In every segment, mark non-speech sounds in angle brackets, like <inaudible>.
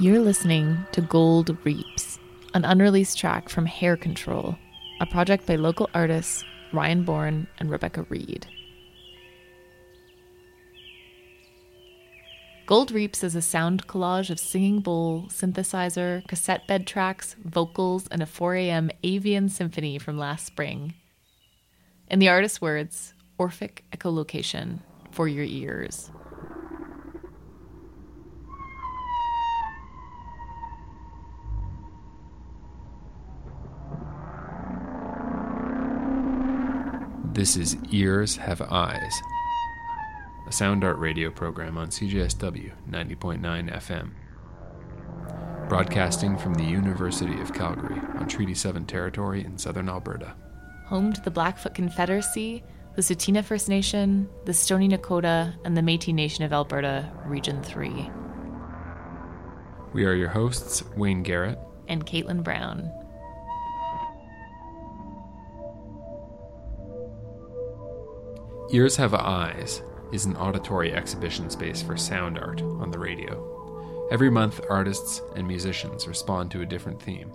You're listening to Gold Reaps, an unreleased track from Hair Control, a project by local artists Ryan Bourne and Rebecca Reid. Gold Reaps is a sound collage of singing bowl, synthesizer, cassette bed tracks, vocals, and a 4am avian symphony from last spring. In the artist's words, Orphic echolocation for your ears. This is Ears Have Eyes, a sound art radio program on CJSW 90.9 FM. Broadcasting from the University of Calgary on Treaty 7 territory in southern Alberta. Home to the Blackfoot Confederacy, the Tsuut'ina First Nation, the Stoney Nakoda, and the Metis Nation of Alberta, Region 3. We are your hosts, Wayne Garrett and Caitlind Brown. Ears Have Eyes is an auditory exhibition space for sound art on the radio. Every month, artists and musicians respond to a different theme.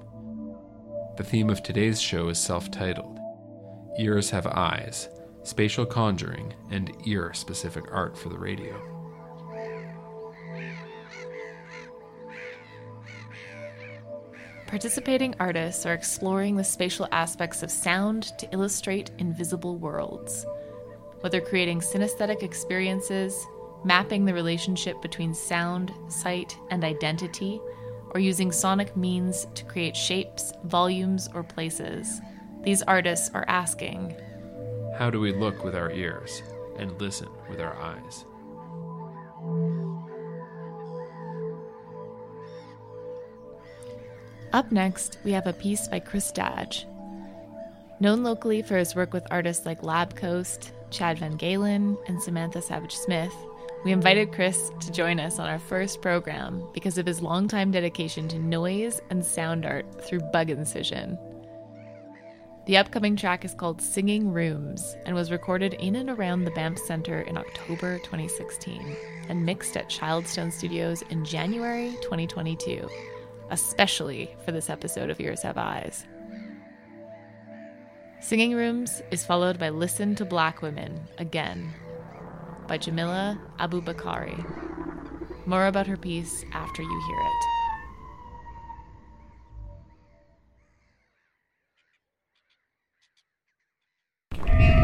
The theme of today's show is self titled Ears Have Eyes Spatial Conjuring and Ear Specific Art for the Radio. Participating artists are exploring the spatial aspects of sound to illustrate invisible worlds whether creating synesthetic experiences, mapping the relationship between sound, sight, and identity, or using sonic means to create shapes, volumes, or places. These artists are asking How do we look with our ears and listen with our eyes? Up next, we have a piece by Chris Dadge. Known locally for his work with artists like Lab Coast, Chad VanGaalen, and Samantha Savage Smith, we invited Chris to join us on our first program because of his longtime dedication to noise and sound art through bug incision. The upcoming track is called Singing Rooms and was recorded in and around the Banff Centre in October 2016 and mixed at Childstone Studios in January 2022, especially for this episode of Ears Have Eyes. Singing Rooms is followed by Listen to Black Women Again by Jamilah Abu-Bakare. More about her piece after you hear it. Yeah.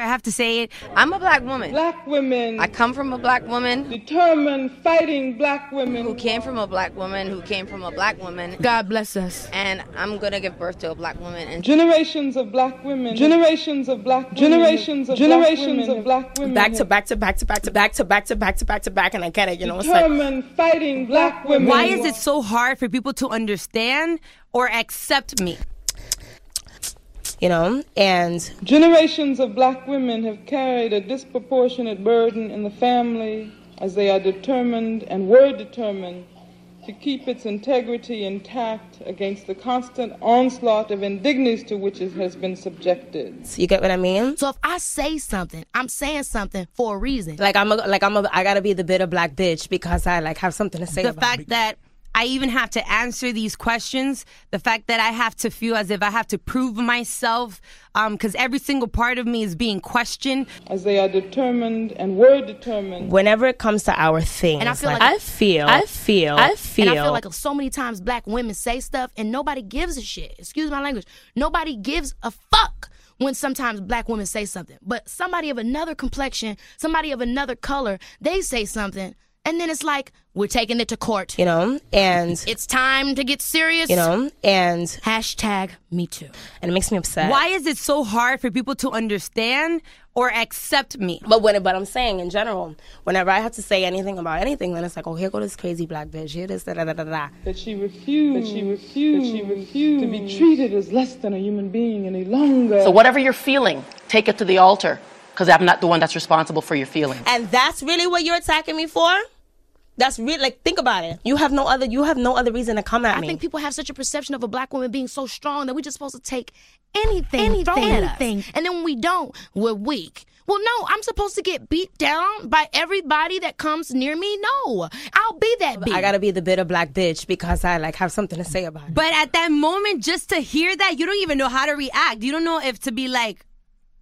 I have to say it. I'm a black woman. Black women. I come from a black woman. Determined fighting black women. Who came from a black woman, who came from a black woman. God bless us. And I'm gonna give birth to a black woman. And generations of black women. Generations of black generations of generations of black women. Back to back to back to back to back to back to back to back to back, and I get it. You know, what i'm determined like, fighting black women. Why is it so hard for people to understand or accept me? You know, and generations of black women have carried a disproportionate burden in the family as they are determined and were determined to keep its integrity intact against the constant onslaught of indignities to which it has been subjected. So you get what I mean? So if I say something, I'm saying something for a reason. Like I'm a, like I'm a, I gotta be the bitter black bitch because I like have something to say. The fact that I even have to answer these questions. The fact that I have to feel as if I have to prove myself, because um, every single part of me is being questioned. As they are determined and were determined. Whenever it comes to our things, and I feel like, like I feel, I feel, I feel, and I feel like so many times black women say stuff and nobody gives a shit. Excuse my language. Nobody gives a fuck when sometimes black women say something. But somebody of another complexion, somebody of another color, they say something and then it's like, we're taking it to court. You know, and it's time to get serious. You know, and hashtag me too. And it makes me upset. Why is it so hard for people to understand or accept me? But when, but I'm saying in general, whenever I have to say anything about anything, then it's like, oh, here go this crazy black bitch. Here this da da da da da. That she refused. That she refused. That she refused to be treated as less than a human being any longer. So whatever you're feeling, take it to the altar because I'm not the one that's responsible for your feelings. And that's really what you're attacking me for? That's really like think about it. You have no other you have no other reason to come at I me. I think people have such a perception of a black woman being so strong that we're just supposed to take anything, anything, thrown anything. at us. And then when we don't, we're weak. Well, no, I'm supposed to get beat down by everybody that comes near me. No, I'll be that bitch. I gotta be the bitter black bitch because I like have something to say about it. But at that moment, just to hear that, you don't even know how to react. You don't know if to be like,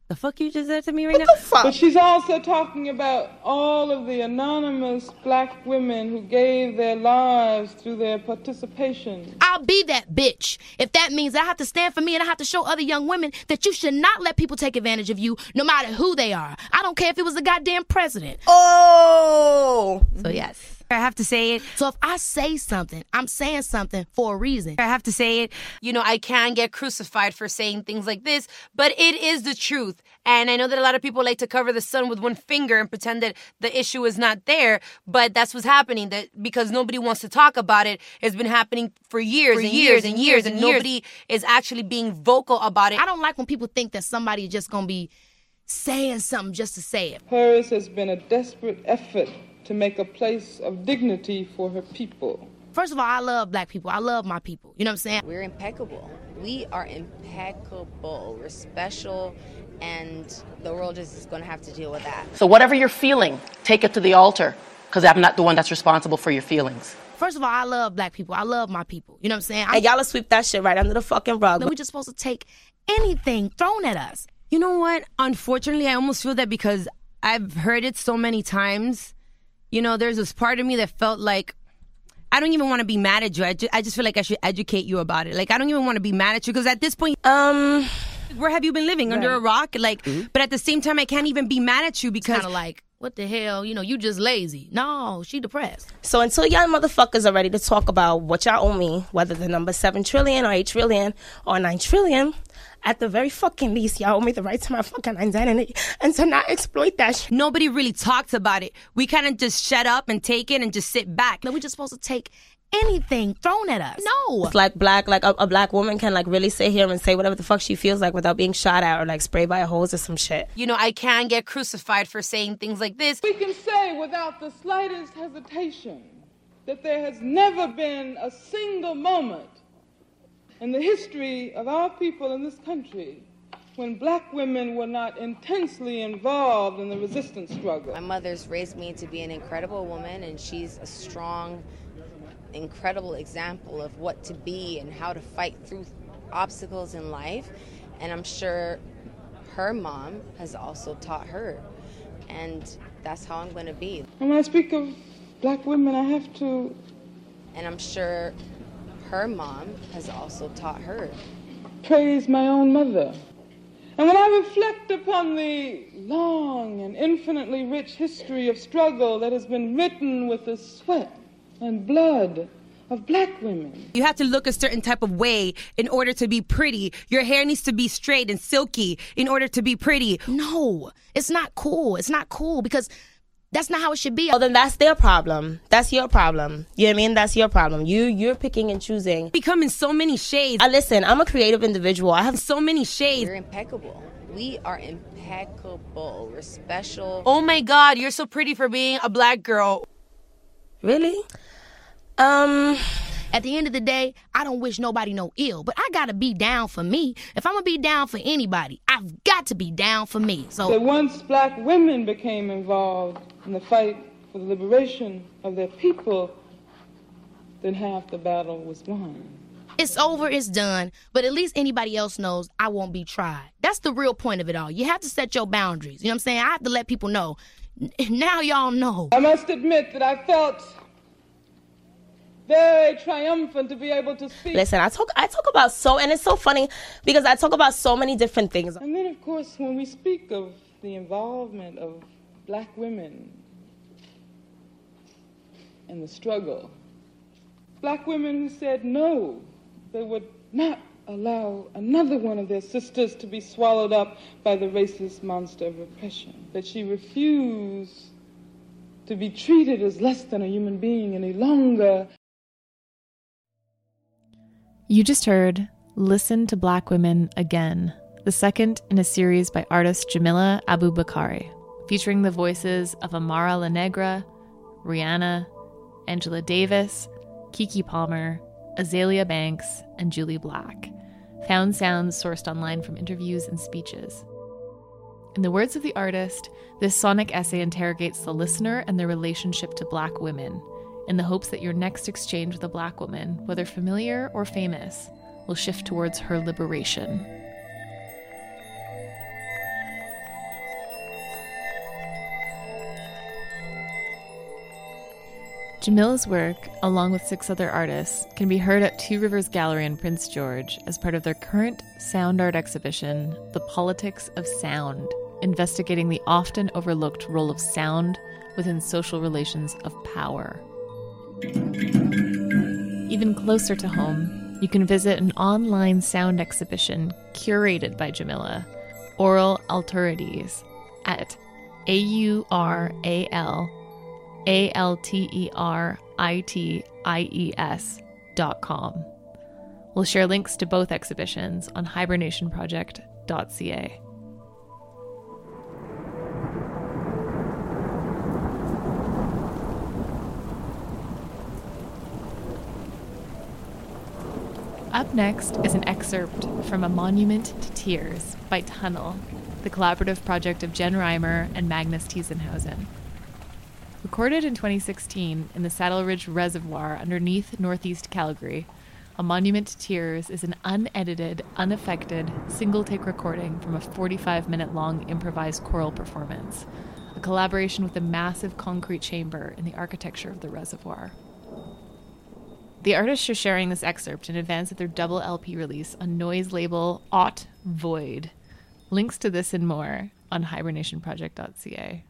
the fuck you just said to me right what now? The fuck? But she's also talking about all of the anonymous black women who gave their lives through their participation. I'll be that bitch. If that means I have to stand for me and I have to show other young women that you should not let people take advantage of you, no matter who they are. I don't care if it was the goddamn president. Oh! So, yes. I have to say it. So if I say something, I'm saying something for a reason. I have to say it. You know, I can get crucified for saying things like this, but it is the truth. And I know that a lot of people like to cover the sun with one finger and pretend that the issue is not there, but that's what's happening. That because nobody wants to talk about it, it's been happening for years for and years, and years, and, and nobody is actually being vocal about it. I don't like when people think that somebody is just gonna be saying something just to say it. Hers has been a desperate effort to make a place of dignity for her people. First of all, I love black people. I love my people. You know what I'm saying? We're impeccable. We are impeccable. We're special, and the world is going to have to deal with that. So, whatever you're feeling, take it to the altar because I'm not the one that's responsible for your feelings. First of all, I love black people. I love my people. You know what I'm saying? And y'all sweep that shit right under the fucking rug. We're just supposed to take anything thrown at us. You know what? Unfortunately, I almost feel that because I've heard it so many times you know, there's this part of me that felt like I don't even want to be mad at you. I just, I just feel like I should educate you about it. Like I don't even want to be mad at you because at this point, um, where have you been living right. under a rock? Like, mm-hmm. but at the same time, I can't even be mad at you because kind of like. What the hell? You know, you just lazy. No, she depressed. So until y'all motherfuckers are ready to talk about what y'all owe me, whether the number seven trillion or eight trillion or nine trillion, at the very fucking least, y'all owe me the right to my fucking identity and to not exploit that shit. Nobody really talks about it. We kind of just shut up and take it and just sit back. No, we just supposed to take anything thrown at us. No. It's like black, like a, a, black woman can like really sit here and say whatever the fuck she feels like without being shot at or like sprayed by a hose or some shit. You know, I can get crucified for saying things like this. We can say without the slightest hesitation that there has never been a single moment in the history of our people in this country when black women were not intensely involved in the resistance struggle. My mother's raised me to be an incredible woman, and she's a strong, incredible example of what to be and how to fight through obstacles in life. And I'm sure her mom has also taught her. And that's how I'm going to be. And when I speak of black women, I have to. And I'm sure her mom has also taught her. Praise my own mother. And when I reflect upon the long and infinitely rich history of struggle that has been written with the sweat and blood of black women. You have to look a certain type of way in order to be pretty. Your hair needs to be straight and silky in order to be pretty. No, it's not cool. It's not cool because that's not how it should be. Well, then that's their problem. That's your problem. You know what I mean? That's your problem. You you're picking and choosing. Become in so many shades. I listen. I'm a creative individual. I have so many shades. We're impeccable. We are impeccable. We're special. Oh my God, you're so pretty for being a black girl. Really? Um. At the end of the day, I don't wish nobody no ill, but I gotta be down for me. If I'm gonna be down for anybody, I've got to be down for me. So that once black women became involved in the fight for the liberation of their people, then half the battle was won. It's over, it's done, but at least anybody else knows I won't be tried. That's the real point of it all. You have to set your boundaries. You know what I'm saying? I have to let people know. <laughs> Now y'all know. I must admit that I felt very triumphant to be able to speak. Listen, I talk I talk about so and it's so funny because I talk about so many different things. And then of course when we speak of the involvement of black women in the struggle, black women who said no, they would not allow another one of their sisters to be swallowed up by the racist monster of oppression, that she refused to be treated as less than a human being any longer. You just heard Listen to Black Women Again, the second in a series by artist Jamilah Abu-Bakare, featuring the voices of Amara La Negra, Rihanna, Angela Davis, Keke Palmer, Azealia Banks, and Jully Black. Found sounds sourced online from interviews and speeches. In the words of the artist, this sonic essay interrogates the listener and their relationship to black women in the hopes that your next exchange with a black woman, whether familiar or famous, will shift towards her liberation. Jamilah's work, along with six other artists, can be heard at Two Rivers Gallery in Prince George as part of their current sound art exhibition, The Politics of Sound, investigating the often overlooked role of sound within social relations of power. Even closer to home, you can visit an online sound exhibition curated by Jamilah, Aural Alterities, at A U R A L A L T E R I T I E S dot com. We'll share links to both exhibitions on hibernationproject.ca. Up next is an excerpt from A Monument to Tears by Tunnel, the collaborative project of Jen Reimer and Magnus Tiessenhausen. Recorded in 2016 in the Saddle Ridge Reservoir underneath northeast Calgary, A Monument to Tears is an unedited, unaffected, single take recording from a 45 minute long improvised choral performance, a collaboration with a massive concrete chamber in the architecture of the reservoir. The artists are sharing this excerpt in advance of their double LP release on noise label Aught Void. Links to this and more on hibernationproject.ca.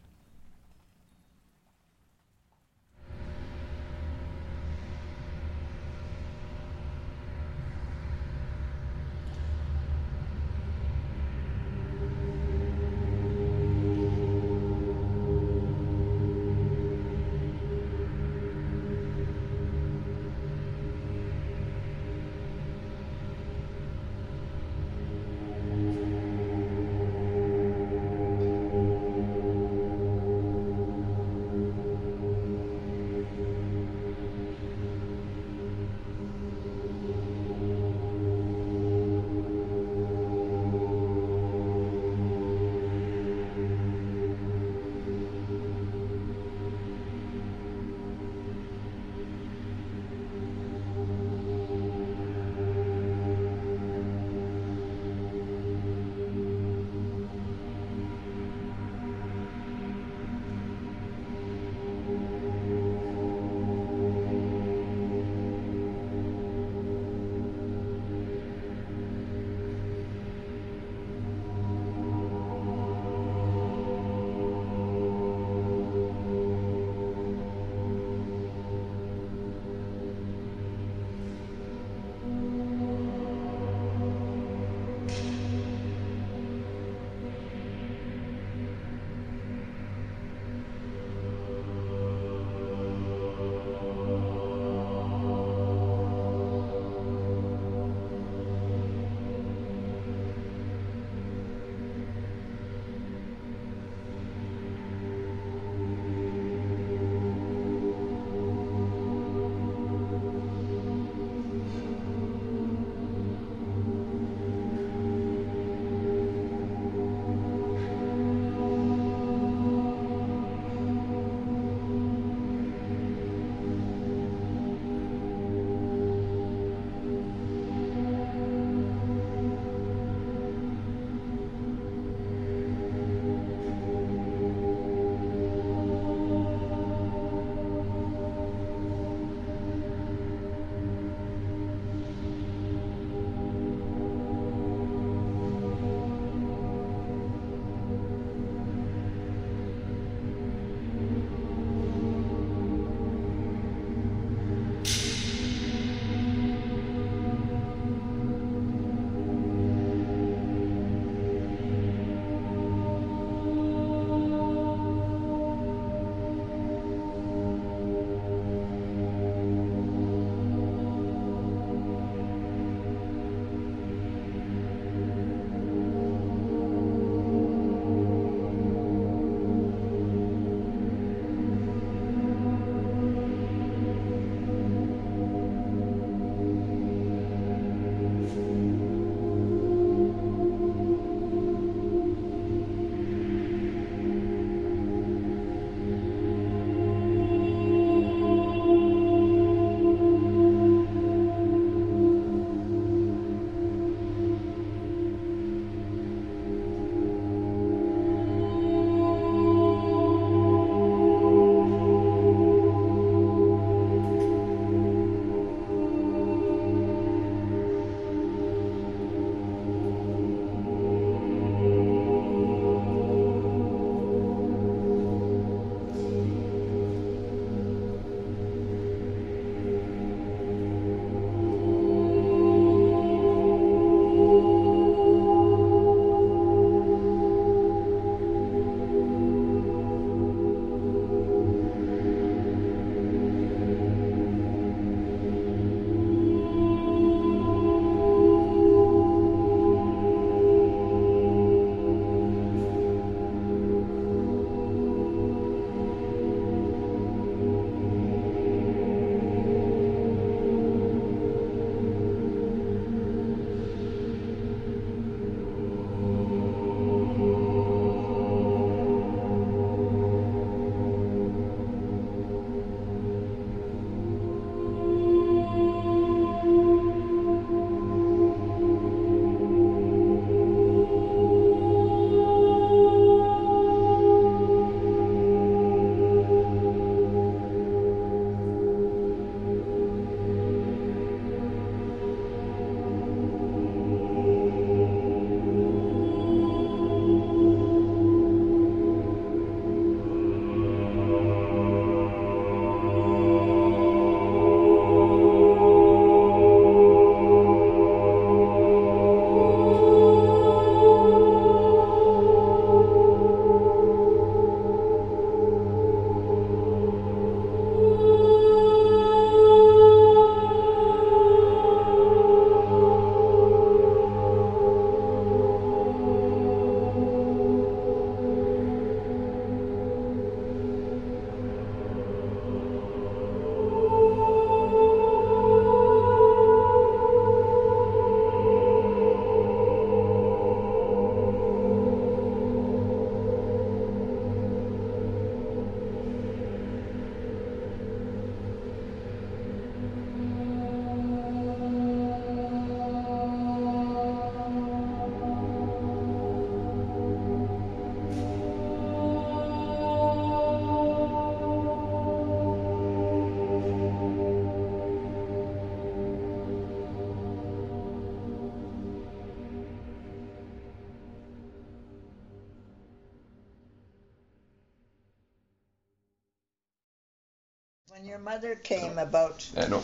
your mother came about Uh, no,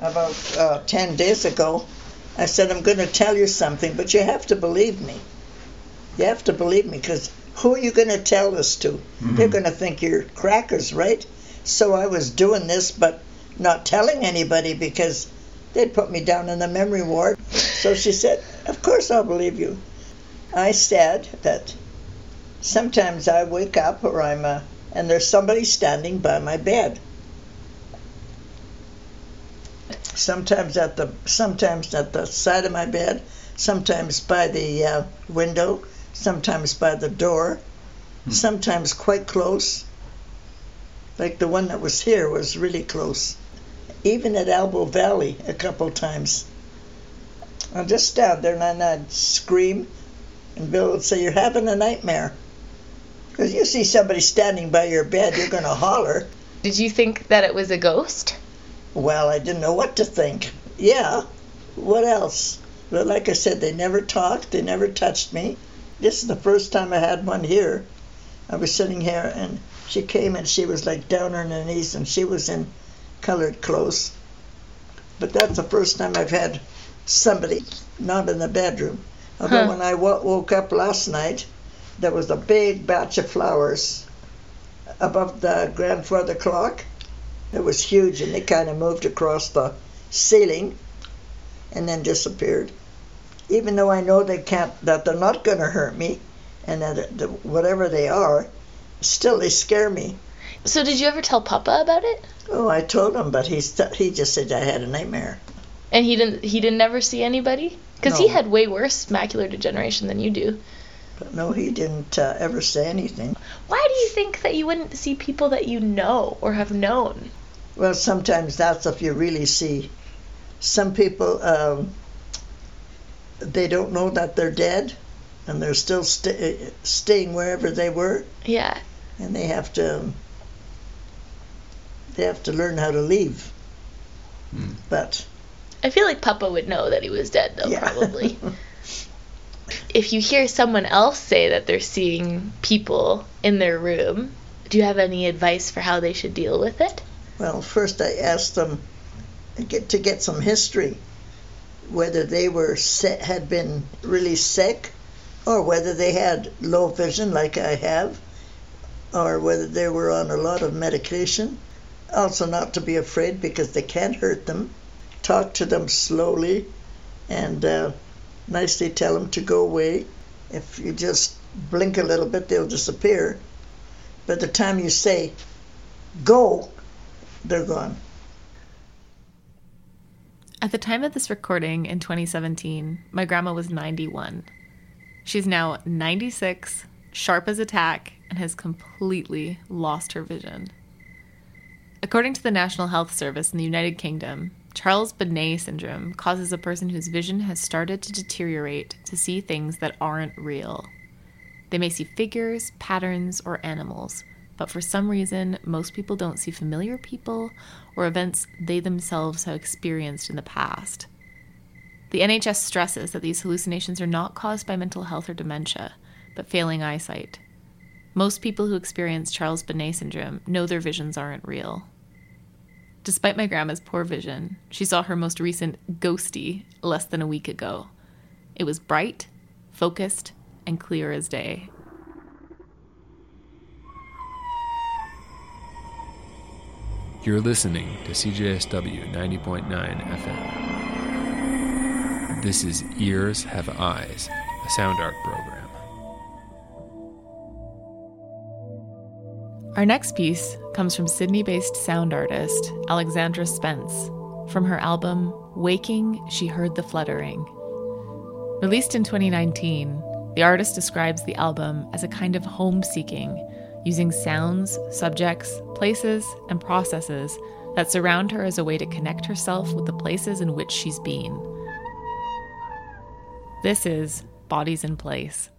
about uh, ten days ago, I said I'm going to tell you something, but you have to believe me. You have to believe me because who are you going to tell this to? They're going to think you're crackers, right? So I was doing this, but not telling anybody because they'd put me down in the memory ward. So she <laughs> said, "Of course I'll believe you." I said that sometimes I wake up or I'm uh, and there's somebody standing by my bed. Sometimes at the sometimes at the side of my bed, sometimes by the uh, window, sometimes by the door, sometimes quite close. Like the one that was here was really close. Even at Elbow Valley a couple times. I'd just stand there and then I'd scream, and Bill would say, "You're having a nightmare." Because you see somebody standing by your bed, you're going to holler. Did you think that it was a ghost? Well, I didn't know what to think. Yeah, what else? But like I said, they never talked, they never touched me. This is the first time I had one here. I was sitting here and she came and she was like down on her knees and she was in colored clothes. But that's the first time I've had somebody not in the bedroom. Although Huh. when I woke up last night, there was a big batch of flowers above the grandfather clock. It was huge, and it kind of moved across the ceiling and then disappeared. Even though I know they can't, that they're not going to hurt me, and that the, whatever they are, still they scare me. So did you ever tell Papa about it? Oh, I told him, but he st- he just said I had a nightmare. And he didn't he didn't ever see anybody? Cuz he had way worse macular degeneration than you do. But no, he didn't uh, ever say anything. Why do you think that you wouldn't see people that you know or have known? Well, sometimes that's if you really see. Some people, um, they don't know that they're dead, and they're still sta staying wherever they were, Yeah. and they have to. um, They have to learn how to leave. But I feel like Papa would know that he was dead though yeah. probably. <laughs> if you hear someone else say that they're seeing people in their room, do you have any advice for how they should deal with it? Well, first I asked them to get some history, whether they were had been really sick, or whether they had low vision like I have, or whether they were on a lot of medication. Also, not to be afraid because they can't hurt them. Talk to them slowly, and uh, nicely tell them to go away. If you just blink a little bit, they'll disappear. By the time you say, go, they're gone. At the time of this recording in 2017, my grandma was 91. She's now 96, sharp as a tack, and has completely lost her vision. According to the National Health Service in the United Kingdom, Charles Bonnet syndrome causes a person whose vision has started to deteriorate to see things that aren't real. They may see figures, patterns, or animals, but for some reason, most people don't see familiar people or events they themselves have experienced in the past. The NHS stresses that these hallucinations are not caused by mental health or dementia, but failing eyesight. Most people who experience Charles Bonnet syndrome know their visions aren't real. Despite my grandma's poor vision, she saw her most recent ghosty less than a week ago. It was bright, focused, and clear as day. You're listening to CJSW 90.9 FM. This is Ears Have Eyes, a sound art program. Our next piece comes from Sydney based sound artist Alexandra Spence from her album Waking, She Heard the Fluttering. Released in 2019, the artist describes the album as a kind of home seeking, using sounds, subjects, places, and processes that surround her as a way to connect herself with the places in which she's been. This is Bodies in Place.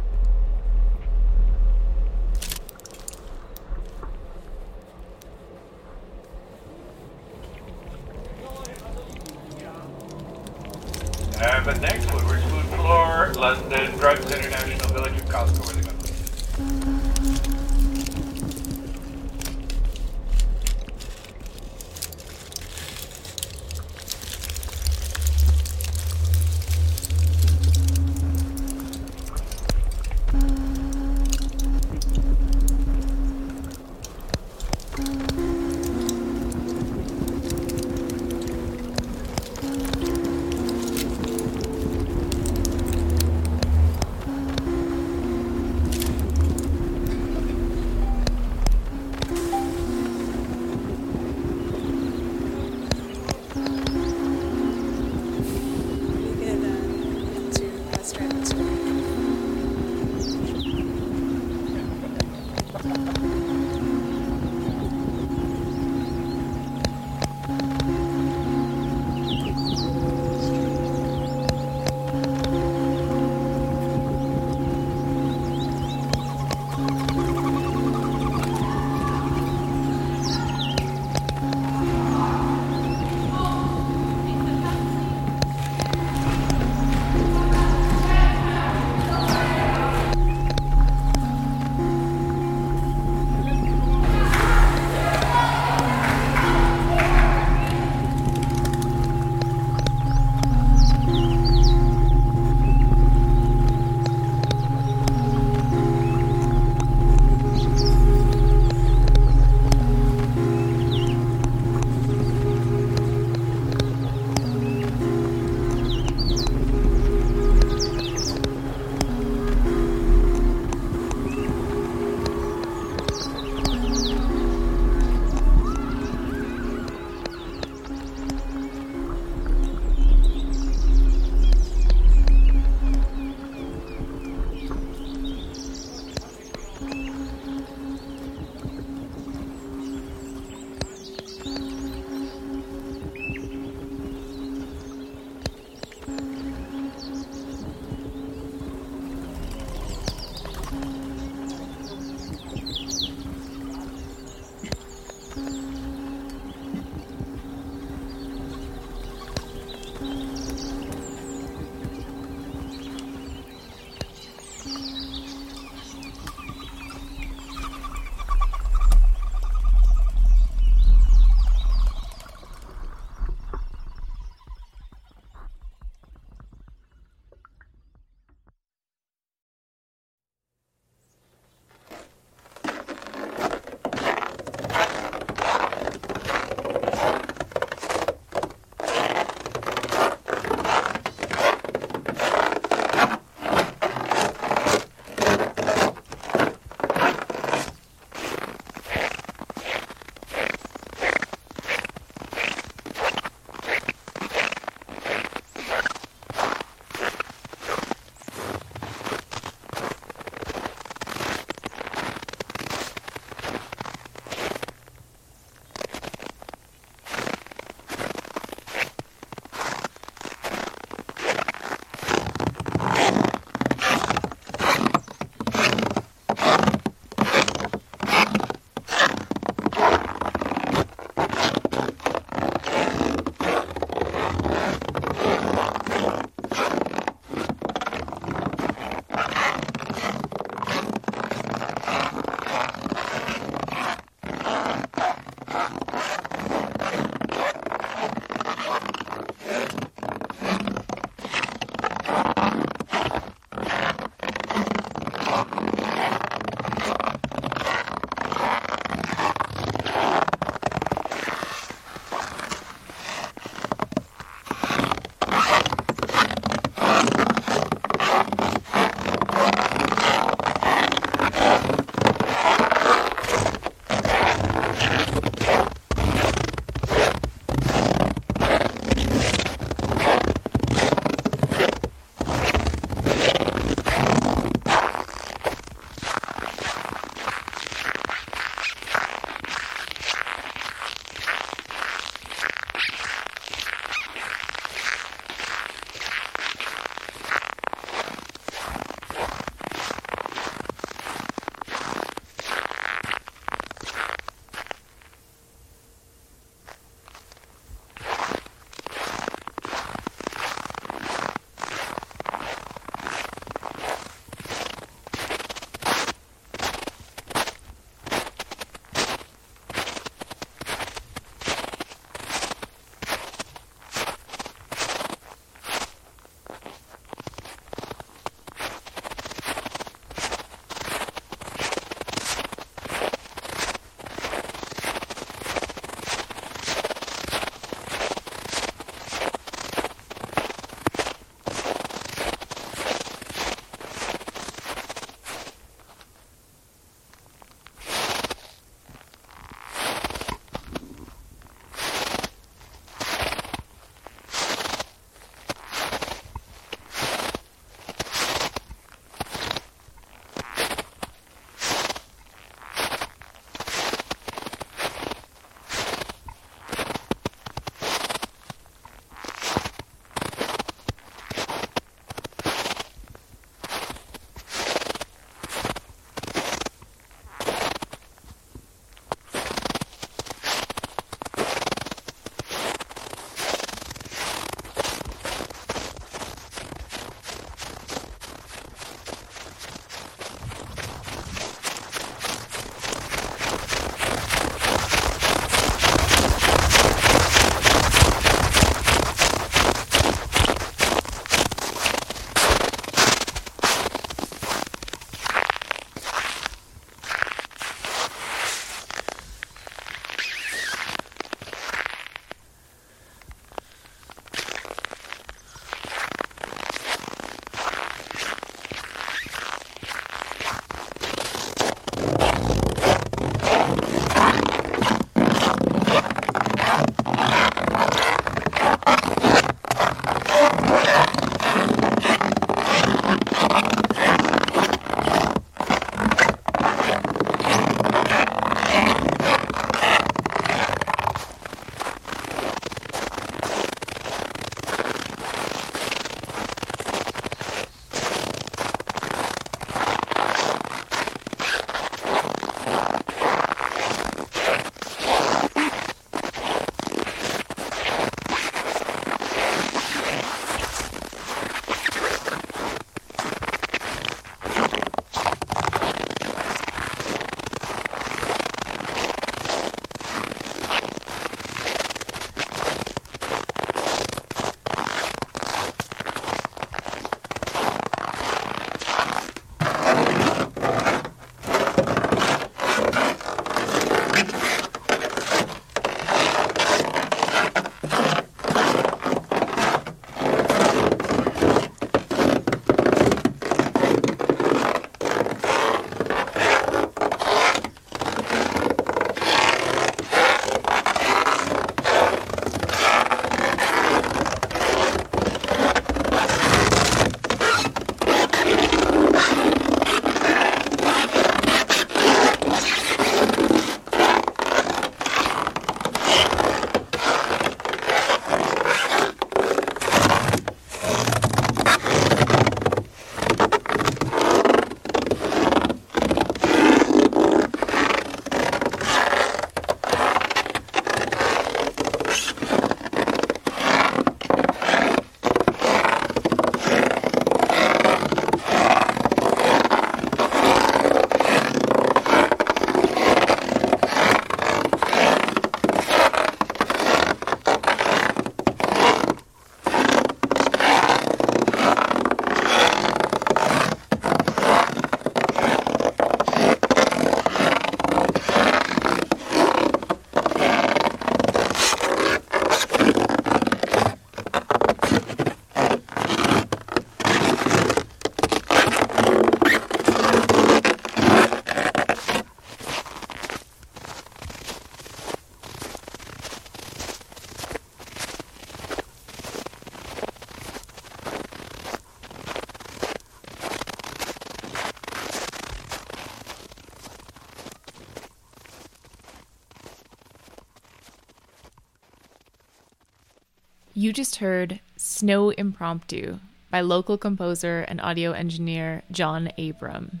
You just heard Snow Impromptu by local composer and audio engineer John Abram.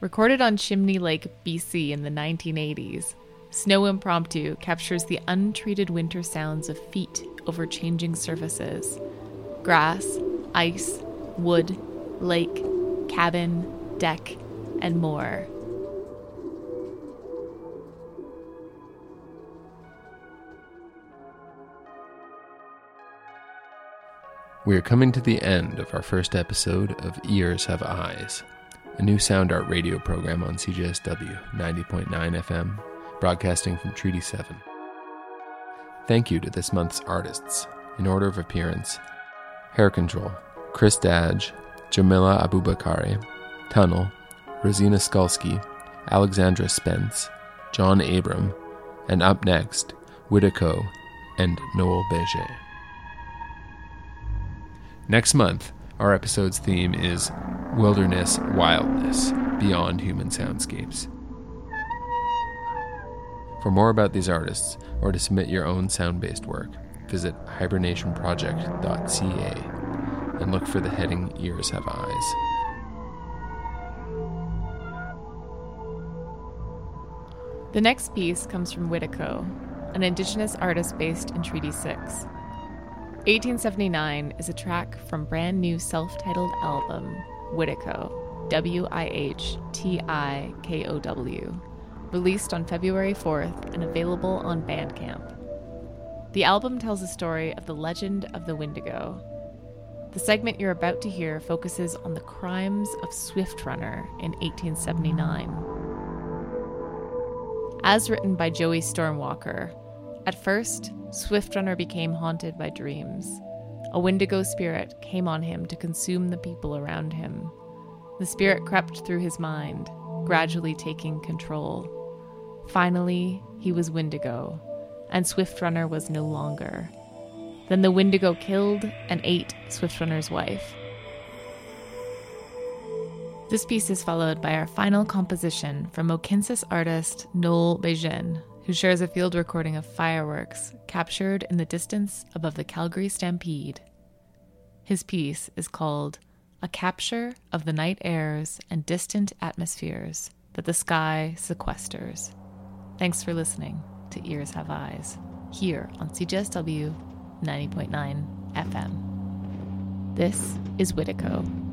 Recorded on Chimney Lake, BC in the 1980s, Snow Impromptu captures the untreated winter sounds of feet over changing surfaces grass, ice, wood, lake, cabin, deck, and more. We are coming to the end of our first episode of Ears Have Eyes, a new sound art radio program on CJSW 90.9 FM, broadcasting from Treaty 7. Thank you to this month's artists, in order of appearance Hair Control, Chris Dadge, Jamilah Abu-Bakare, Tunnel, Rosina Skulsky, Alexandra Spence, John Abram, and up next, Wihtikow and Noel Begin. Next month, our episode's theme is Wilderness Wildness Beyond Human Soundscapes. For more about these artists, or to submit your own sound based work, visit hibernationproject.ca and look for the heading Ears Have Eyes. The next piece comes from Wihtikow, an Indigenous artist based in Treaty 6. 1879 is a track from brand new self titled album, Wihtikow, W I H T I K O W, released on February 4th and available on Bandcamp. The album tells the story of the legend of the Wendigo. The segment you're about to hear focuses on the crimes of Swift Runner in 1879. As written by Joey Stormwalker, at first, Swift Runner became haunted by dreams. A Wendigo spirit came on him to consume the people around him. The spirit crept through his mind, gradually taking control. Finally, he was Wendigo, and Swift Runner was no longer. Then the Wendigo killed and ate Swift Runner's wife. This piece is followed by our final composition from Mohkinstsis artist Noel Begin, who shares a field recording of fireworks captured in the distance above the Calgary Stampede. His piece is called A Capture of the Night Airs and Distant Atmospheres That the Sky Sequesters. Thanks for listening to Ears Have Eyes, here on CJSW 90.9 FM. This is Wihtikow.